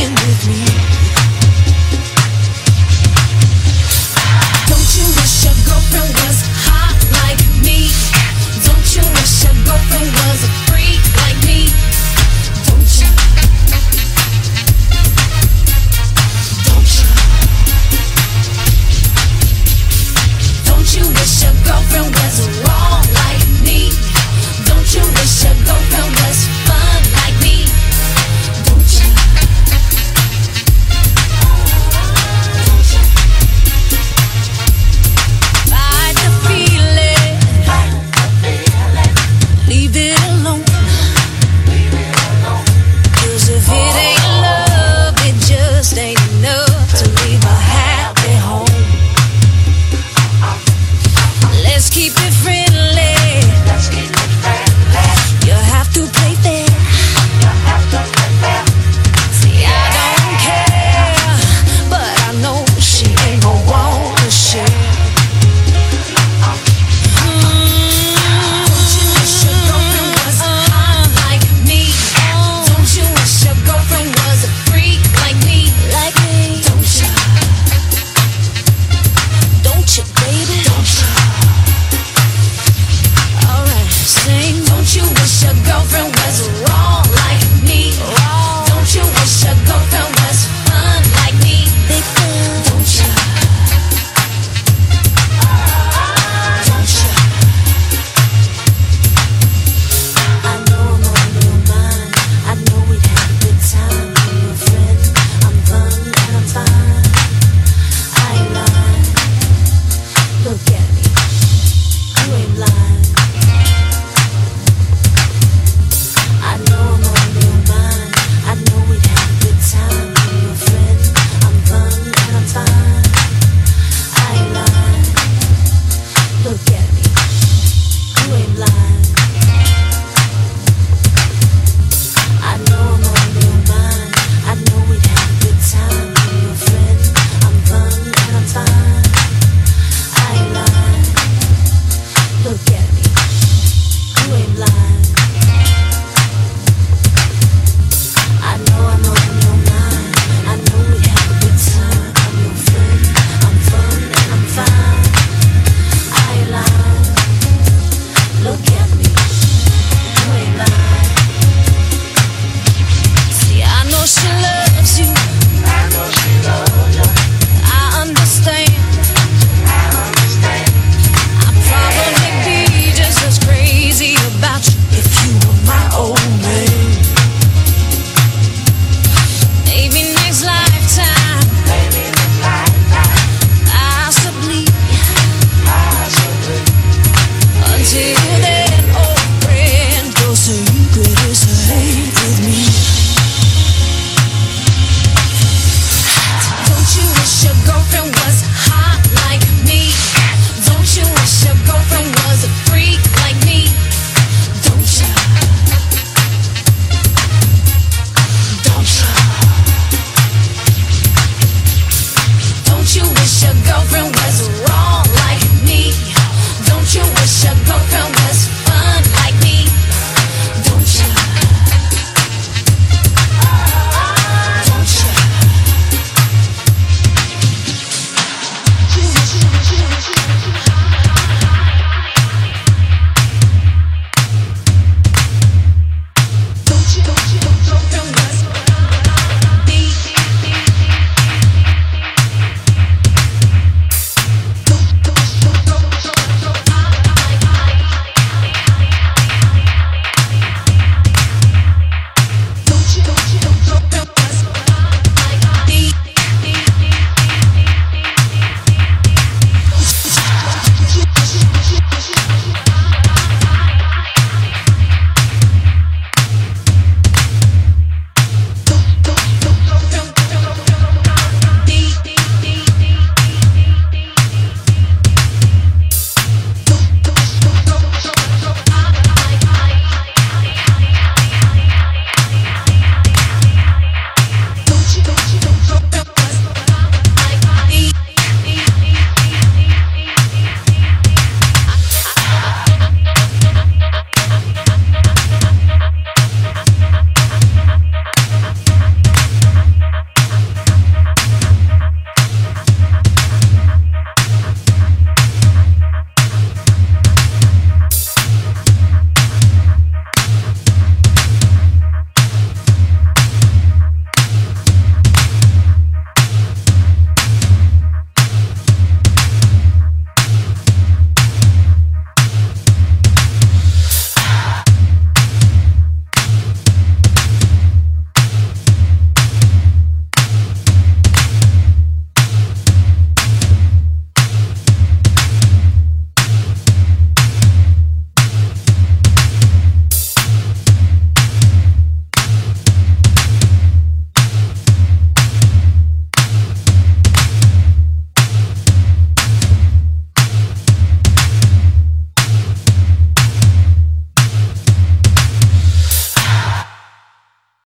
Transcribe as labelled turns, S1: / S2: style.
S1: fucking with me. different.